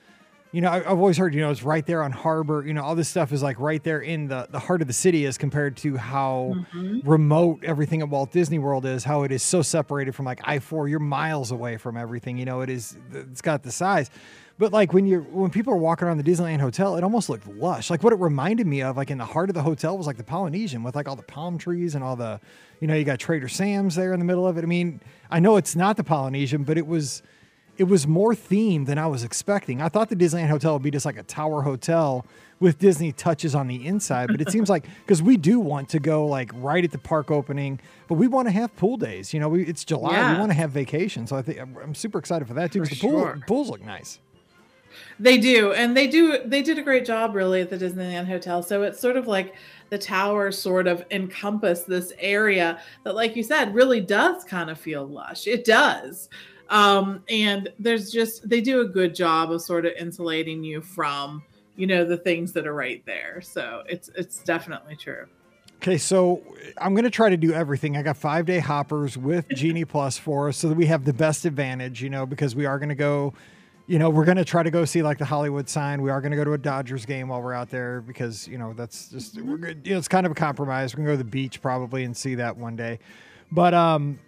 you know, I, have always heard, you know, it's right there on Harbor. You know, all this stuff is like right there in the, the heart of the city as compared to how mm-hmm. remote everything at Walt Disney World is, how it is so separated from like I 4. You're miles away from everything. You know, it is, it's got the size. But like when you're, when people are walking around the Disneyland Hotel, it almost looked lush. Like what it reminded me of, like in the heart of the hotel was like the Polynesian with like all the palm trees and all the, you know, you got Trader Sam's there in the middle of it. I mean, I know it's not the Polynesian, but it was, it was more themed than I was expecting. I thought the Disneyland Hotel would be just like a tower hotel with Disney touches on the inside, but it seems like because we do want to go like right at the park opening, but we want to have pool days. You know, we, it's July, yeah. we want to have vacation, so I think I'm, I'm super excited for that too. Because the pool, sure. pools look nice. They do, and they do. They did a great job, really, at the Disneyland Hotel. So it's sort of like the tower sort of encompass this area that, like you said, really does kind of feel lush. It does. Um, and there's just they do a good job of sort of insulating you from you know the things that are right there. So it's it's definitely true. Okay, so I'm going to try to do everything. I got five day hoppers with Genie Plus for us so that we have the best advantage, you know, because we are going to go, you know, we're going to try to go see like the Hollywood sign. We are going to go to a Dodgers game while we're out there because, you know, that's just, we're good. You know, it's kind of a compromise. We're going to go to the beach probably and see that one day. But, um,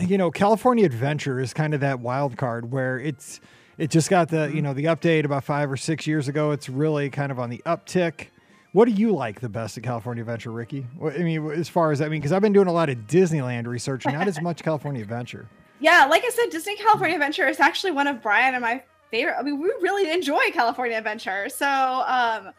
you know, California Adventure is kind of that wild card where it's it just got the you mm-hmm. know the update about five or six years ago. It's really kind of on the uptick. What do you like the best at California Adventure, Ricky? I mean, as far as I mean, because I've been doing a lot of Disneyland research, not as much California Adventure. Yeah, like I said, Disney California Adventure is actually one of Brian and my favorite. I mean, we really enjoy California Adventure. So, um,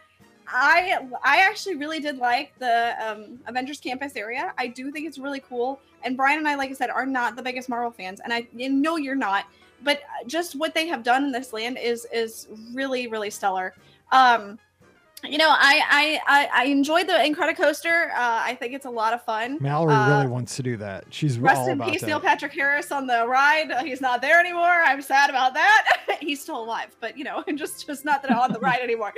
I I actually really did like the um, Avengers Campus area. I do think it's really cool. And Brian and I, like I said, are not the biggest Marvel fans, and I know you're not. But just what they have done in this land is is really really stellar. Um, you know, I I I, enjoyed the Incredicoaster. Uh, I think it's a lot of fun. Mallory uh, really wants to do that. She's rest all in peace, that. Neil Patrick Harris on the ride. Uh, he's not there anymore. I'm sad about that. he's still alive, but you know, just just not that on the ride anymore.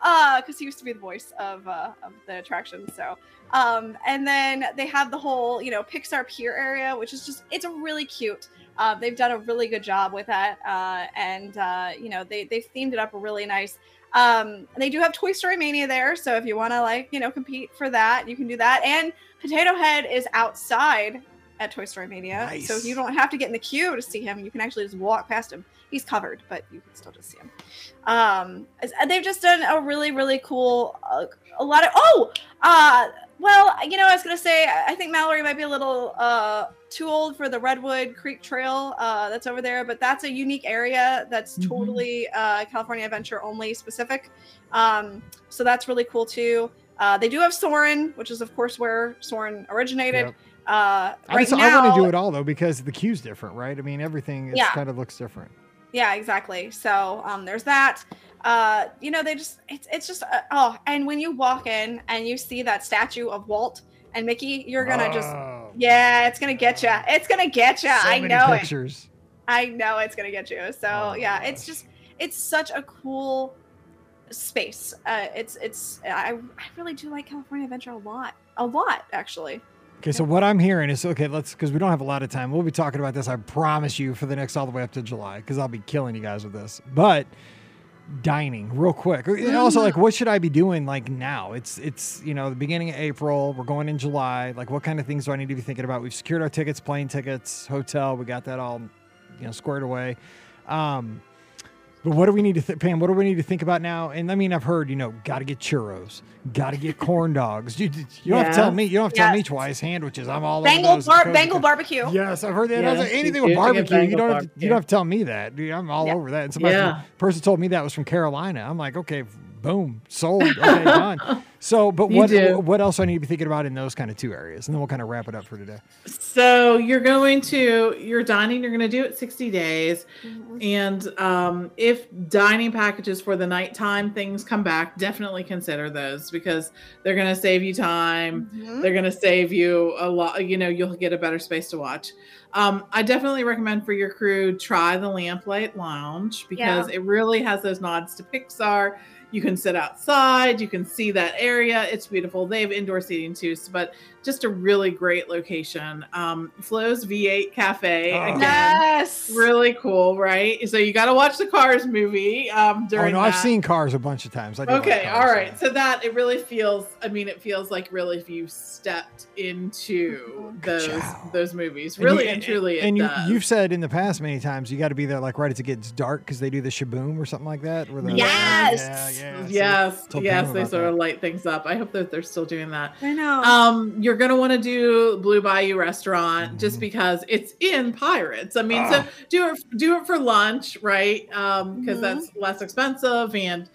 Uh, because he used to be the voice of uh of the attraction. So, um, and then they have the whole you know Pixar Pier area, which is just it's a really cute. Uh, they've done a really good job with that, uh, and uh, you know they they've themed it up really nice. Um, they do have Toy Story Mania there, so if you want to like you know compete for that, you can do that. And Potato Head is outside at Toy Story Mania, nice. so you don't have to get in the queue to see him. You can actually just walk past him. He's covered, but you can still just see him. Um, they've just done a really really cool, uh, a lot of oh, uh, well, you know, I was gonna say I think Mallory might be a little uh, too old for the Redwood Creek Trail uh, that's over there, but that's a unique area that's mm-hmm. totally uh, California Adventure only specific. Um, so that's really cool too. Uh, they do have Soarin', which is of course where Soarin' originated. Yep. Uh, right I, just, now, I want to do it all though because the queue's different, right? I mean, everything yeah. kind of looks different. Yeah, exactly. So um, there's that uh, you know, they just it's it's just uh, oh, and when you walk in and you see that statue of Walt and Mickey, you're gonna oh. just yeah, it's gonna get you. It's gonna get you. So I know pictures. it. I know it's gonna get you. So oh, yeah, gosh. it's just it's such a cool space. Uh, it's it's I I really do like California Adventure a lot, a lot actually. Okay, so what I'm hearing is okay. Let's because we don't have a lot of time. We'll be talking about this. I promise you for the next all the way up to July because I'll be killing you guys with this. But dining real quick. And also like what should I be doing like now? It's it's you know the beginning of April. We're going in July. Like what kind of things do I need to be thinking about? We've secured our tickets, plane tickets, hotel. We got that all you know squared away. Um, but what do we need to th- Pam? What do we need to think about now? And I mean, I've heard you know, got to get churros, got to get corn dogs. You, you don't have to tell me. You don't have to tell me Yes. twice. Sandwiches. I'm all Bengal over those. bar- Bengal barbecue. Yes, I've heard that. Yes, like, anything with barbecue, you don't have to, you don't have to tell me that. Dude, I'm all Yeah. over that. And somebody Yeah. person told me that was from Carolina. I'm like, okay, boom, sold. Okay, done. So, but You what do. what else do I need to be thinking about in those kind of two areas, and then we'll kind of wrap it up for today. So you're going to your dining. You're going to do it 60 days, Mhm. and um, if dining packages for the nighttime things come back, definitely consider those because they're going to save you time. Mhm. They're going to save you a lot. You know, you'll get a better space to watch. Um, I definitely recommend for your crew try the Lamplight Lounge because it really has those nods to Pixar. You can sit outside, you can see that area. It's beautiful. They have indoor seating too, but just a really great location. Um, Flo's V8 Cafe Oh. again. Yes. Really cool, right? So you got to watch the Cars movie um, Oh during no, I've seen Cars a bunch of times. I do like Okay, Cars, all so- So that it really feels. I mean, it feels like really if you stepped into those Ka-chow. those movies, And really you- and, truly. And it you, does. you've said in the past many times you got to be there like right as it gets dark because they do the shaboom or something like that. Where they're- Yes! Yeah, yeah. so- yes, told yes, they sort that. of light things up. I hope that they're still doing that. I know. Um, you're gonna want to do Blue Bayou Restaurant just Mhm. because it's in Pirates. I mean, Ah. so do it do it for lunch, right? Um, because Mhm. that's less expensive and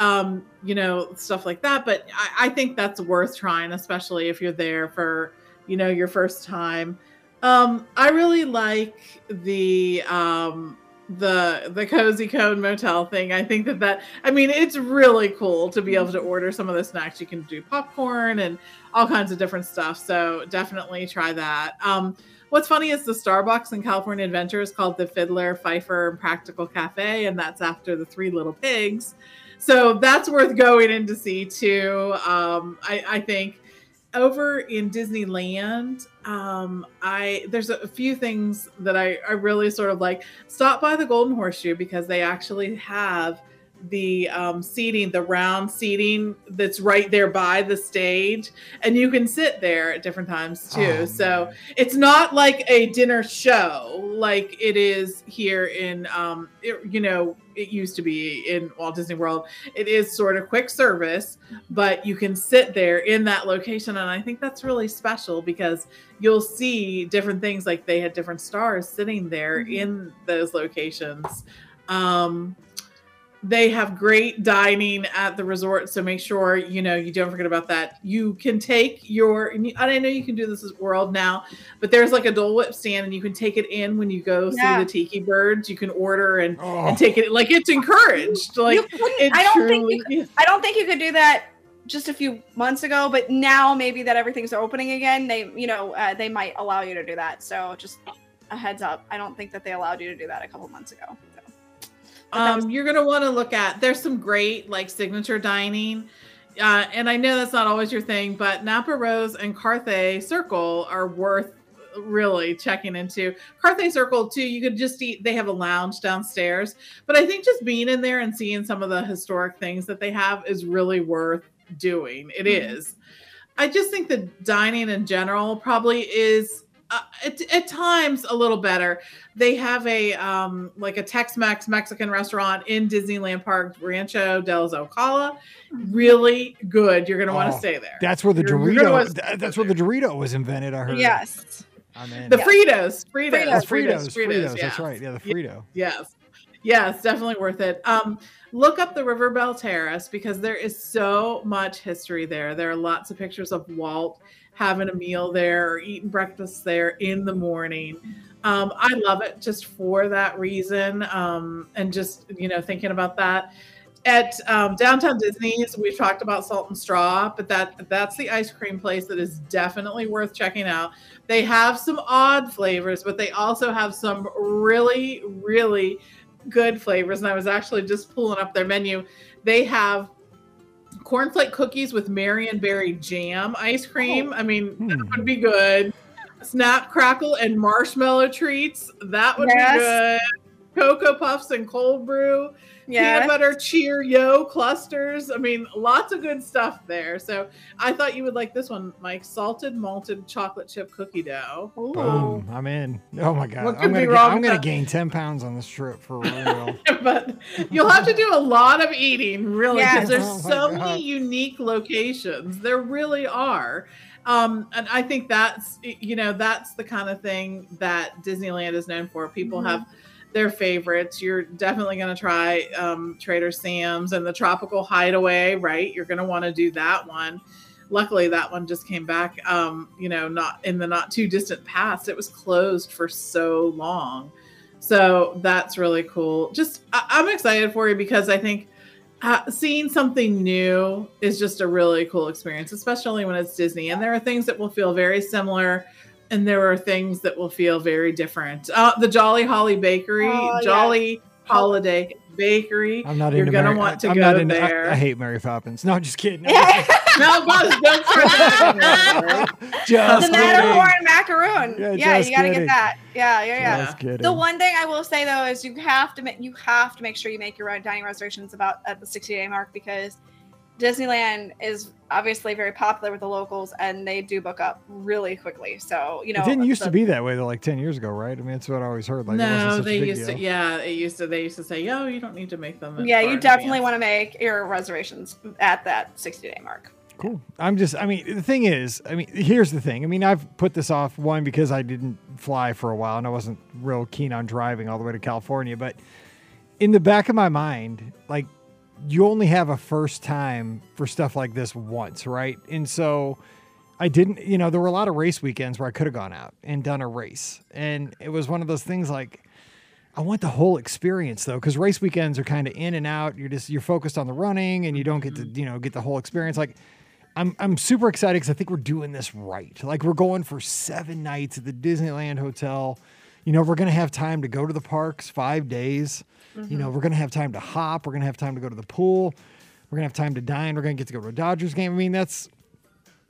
um, you know, stuff like that. But I, I think that's worth trying, especially if you're there for, you know, your first time. Um, I really like the um the the cozy cone motel thing. I think that that i mean it's really cool to be able to order some of the snacks. You can do popcorn and all kinds of different stuff. So definitely try that. Um what's funny is the starbucks in california adventure is called the fiddler fifer and practical cafe and that's after the three little pigs. So that's worth going in to see too. Um i i think over in Disneyland, um, I there's a few things that I, I really sort of like. Stop by the Golden Horseshoe because they actually have the um, seating, the round seating that's right there by the stage, and you can sit there at different times too. Oh, so man. it's not like a dinner show like it is here in, um, it, you know, it used to be in Walt Disney World. It is sort of quick service, but you can sit there in that location. And I think that's really special because you'll see different things like they had different stars sitting there Mhm. in those locations. Um, they have great dining at the resort, so make sure you know you don't forget about that. You can take your, and you- I know you can do this as World now, but there's like a Dole Whip stand, and you can take it in when you go Yeah. see the Tiki Birds. You can order and, Oh. and take it like it's encouraged. Like you it I don't think you, truly. I don't think you could do that just a few months ago, but now maybe that everything's opening again, they you know uh, they might allow you to do that. So just a heads up. I don't think that they allowed you to do that a couple months ago. Um, you're gonna want to look at. There's some great like signature dining, uh, and I know that's not always your thing, but Napa Rose and Carthay Circle are worth really checking into. Carthay Circle too. You could just eat. They have a lounge downstairs, but I think just being in there and seeing some of the historic things that they have is really worth doing. It Mhm. is. I just think the dining in general probably is. Uh, at, at times a little better they have a um like a Tex-Mex Mexican restaurant in Disneyland Park, Rancho del Zocalo. Really good. You're gonna want Oh, to stay there. That's where the You're- you're gonna Dorito. wanna th- stay That's where the Dorito was invented. I heard. Yes. I'm in. the Yeah. Fritos, Fritos, Fritos. Oh, Fritos, Fritos. yeah. That's right. Yeah, the Frito. Yes. Yes, definitely worth it. Um, look up the River Belle Terrace because there is so much history there. There are lots of pictures of Walt having a meal there or eating breakfast there in the morning. Um, I love it just for that reason. Um, and just, you know, thinking about that. At um, downtown Disney's, we've talked about Salt and Straw, but that that's the ice cream place that is definitely worth checking out. They have some odd flavors, but they also have some really, really good flavors. And I was actually just pulling up their menu. They have cornflake cookies with Marionberry jam ice cream. I mean, that Hmm. would be good. Snap, crackle, and marshmallow treats. That would Yes. be good. Cocoa Puffs and cold brew, Yeah. peanut butter Cheerio clusters. I mean, lots of good stuff there. So I thought you would like this one, Mike. Salted malted chocolate chip cookie dough. Ooh. Boom. I'm in. Oh my god. What I'm could be gonna, wrong I'm gonna gain 10 pounds on this trip for real. but you'll have to do a lot of eating, really, because Yes. there's Oh so God. many unique locations. There really are. Um, and I think that's you know that's the kind of thing that Disneyland is known for. People Mhm. have their favorites. You're definitely going to try um, Trader Sam's and the Tropical Hideaway, right? You're going to want to do that one. Luckily, that one just came back. Um, you know, not in the not too distant past. It was closed for so long. So that's really cool. Just I, I'm excited for you because I think uh, seeing something new is just a really cool experience, especially when it's Disney. And there are things that will feel very similar, and there are things that will feel very different. Uh, the Jolly Holly Bakery, Oh, yeah. Jolly Holiday Bakery. I'm not You're into gonna Mary, want to I'm go not into, there. I, I hate Mary Poppins. No, just kidding. no, Buzz, don't start that. just the kidding. Matterhorn macaroon. Yeah, Yeah, just you gotta kidding. get that. Yeah, yeah, yeah. Just kidding. The one thing I will say though is you have to make you have to make sure you make your own dining reservations about at the 60 day mark because Disneyland is obviously very popular with the locals and they do book up really quickly. So you know it didn't used the- to be that way though, like 10 years ago, right? I mean, that's what I always heard. Like, no, they used deal. to. Yeah, it used to. They used to say, "Yo, you don't need to make them." Yeah, you definitely want to make your reservations at that 60 day mark. Cool. I'm just, I mean, the thing is, I mean, here's the thing. I mean, I've put this off one because I didn't fly for a while and I wasn't real keen on driving all the way to California. But in the back of my mind, like, you only have a first time for stuff like this once, right? And so I didn't, you know, there were a lot of race weekends where I could have gone out and done a race. And it was one of those things like, I want the whole experience though, because race weekends are kind of in and out. You're just you're focused on the running, and you don't get to mm-hmm. you know get the whole experience. Like, I'm I'm super excited because I think we're doing this right. Like we're going for seven nights at the Disneyland Hotel. You know, we're gonna have time to go to the parks five days. You know, we're gonna have time to hop. We're gonna have time to go to the pool. We're gonna have time to dine. We're gonna get to go to a Dodgers game. I mean, that's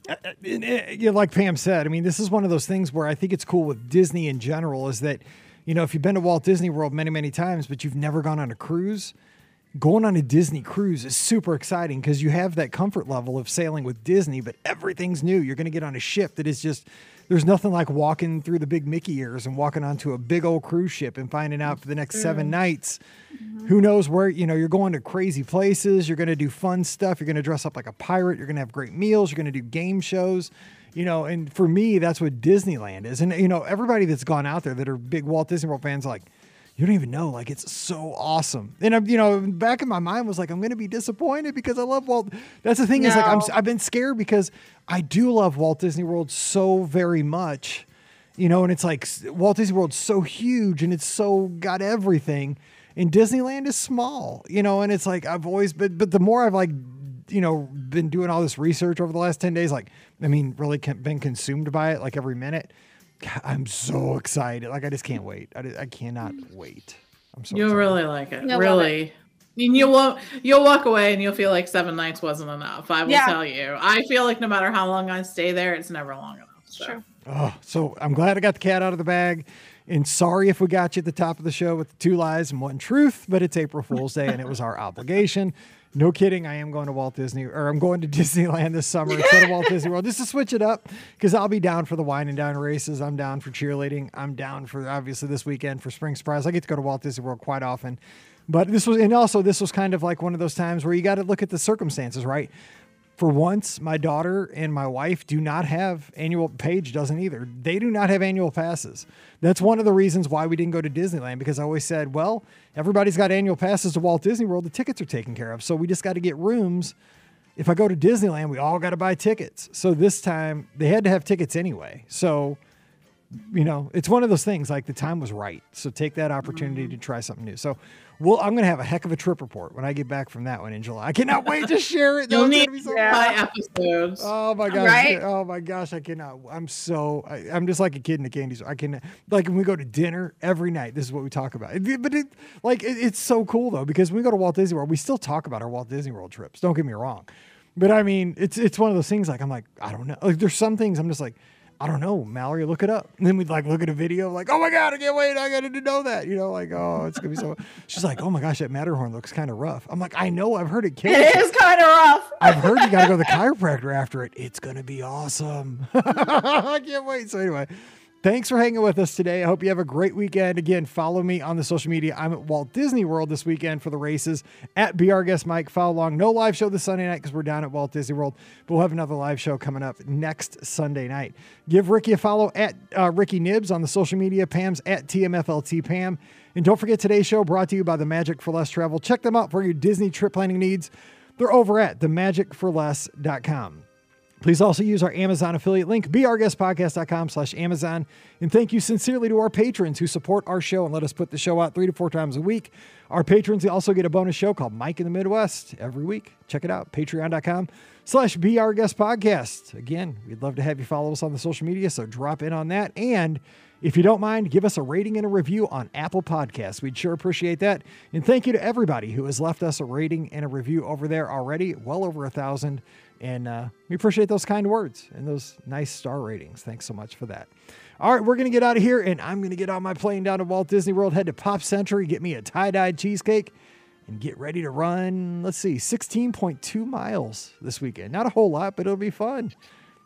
uh, uh, uh, like Pam said, I mean, this is one of those things where I think it's cool with Disney in general is that, you know, if you've been to Walt Disney World many, many times, but you've never gone on a cruise, going on a Disney cruise is super exciting because you have that comfort level of sailing with Disney, but everything's new. You're going to get on a ship that is just, there's nothing like walking through the big Mickey ears and walking onto a big old cruise ship and finding out for the next seven nights. Mm-hmm. Who knows where you know you're going to crazy places you're going to do fun stuff you're going to dress up like a pirate you're going to have great meals you're going to do game shows you know and for me that's what disneyland is. And you know everybody that's gone out there that are big walt disney world fans like you don't even know like it's so awesome and i'm you know back in my mind was like i'm going to be disappointed because i love walt that's the thing is like I'm, I've been scared because i do love walt disney world so very much you know, and it's like Walt Disney World's so huge and it's so got everything, and Disneyland is small, you know, and it's like I've always been, but the more I've like, you know, been doing all this research over the last ten days, like, I mean, really been consumed by it like every minute. God, I'm so excited, like I just can't wait. I, I cannot wait. I'm so You'll excited. really like it. You'll love really. And you won't you'll walk away and you'll feel like seven nights wasn't enough. I will Yeah. tell you. I feel like no matter how long I stay there, it's never long enough. So True. Oh, so I'm glad I got the cat out of the bag. And sorry if we got you at the top of the show with the two lies and one truth, but it's April Fool's Day and it was our obligation. No kidding. I am going to Walt Disney or I'm going to Disneyland this summer instead of Walt Disney World just to switch it up because I'll be down for the wine and dine races. I'm down for cheerleading. I'm down for obviously this weekend for Spring Surprise. I get to go to Walt Disney World quite often. But this was, and also this was kind of like one of those times where you got to look at the circumstances, right? For once, my daughter and my wife do not have annual. Paige doesn't either. They do not have annual passes. That's one of the reasons why we didn't go to Disneyland because I always said, well, everybody's got annual passes to Walt Disney World. The tickets are taken care of, so we just got to get rooms. If I go to Disneyland, we all got to buy tickets. So this time they had to have tickets anyway. So you know, it's one of those things like the time was right. So take that opportunity to try something new. So, well, I'm going to have a heck of a trip report when I get back from that one in July. I cannot wait to share it. you'll need so Yeah. episodes. Oh my gosh! Right? Oh my gosh! I cannot. I'm so. I, I'm just like a kid in a candy store. I can like when we go to dinner every night. This is what we talk about. But it like it, it's so cool though because when we go to Walt Disney World, we still talk about our Walt Disney World trips. Don't get me wrong, but I mean it's it's one of those things. Like I'm like I don't know. Like there's some things I'm just like I don't know, Mallory, look it up. And then we'd like look at a video, like, oh my God, I can't wait. I got to know that. You know, like, oh, it's going to be so. She's like, oh my gosh, that Matterhorn looks kind of rough. I'm like, I know, I've heard it kills. It is kind of rough. I've heard you got to go to the chiropractor after it. It's going to be awesome. I can't wait. So, anyway, Thanks for hanging with us today. I hope you have a great weekend. Again, follow me on the social media. I'm at Walt Disney World this weekend for the races at Our Guest Mike. Follow along. No live show this Sunday night because we're down at Walt Disney World, but we'll have another live show coming up next Sunday night. Give Ricky a follow at uh, Ricky Nibs on the social media. Pam's at TMFLT Pam. And don't forget today's show brought to you by the Magic for Less Travel. Check them out for your Disney trip planning needs. They're over at themagicforless.com. Please also use our Amazon affiliate link, beourguestpodcast.com slash Amazon. And thank you sincerely to our patrons who support our show and let us put the show out three to four times a week. Our patrons also get a bonus show called Mike in the Midwest every week. Check it out, patreon.com slash beourguestpodcast. Again, we'd love to have you follow us on the social media, so drop in on that. And if you don't mind, give us a rating and a review on Apple Podcasts. We'd sure appreciate that. And thank you to everybody who has left us a rating and a review over there already, well over a thousand. And uh, we appreciate those kind words and those nice star ratings. Thanks so much for that. All right, we're going to get out of here, and I'm going to get on my plane down to Walt Disney World, head to Pop Century, get me a tie dyed cheesecake, and get ready to run, let's see, 16.2 miles this weekend. Not a whole lot, but it'll be fun.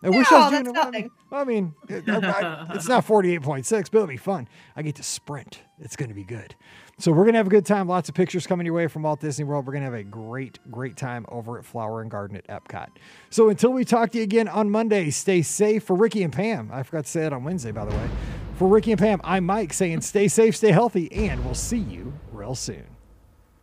I wish I was doing it. nothing. I mean, it- I- I- it's not 48.6, but it'll be fun. I get to sprint. It's going to be good. So we're going to have a good time. Lots of pictures coming your way from Walt Disney World. We're going to have a great, great time over at Flower and Garden at Epcot. So until we talk to you again on Monday, stay safe. For Ricky and Pam, I forgot to say that on Wednesday, by the way. For Ricky and Pam, I'm Mike saying stay safe, stay healthy, and we'll see you real soon.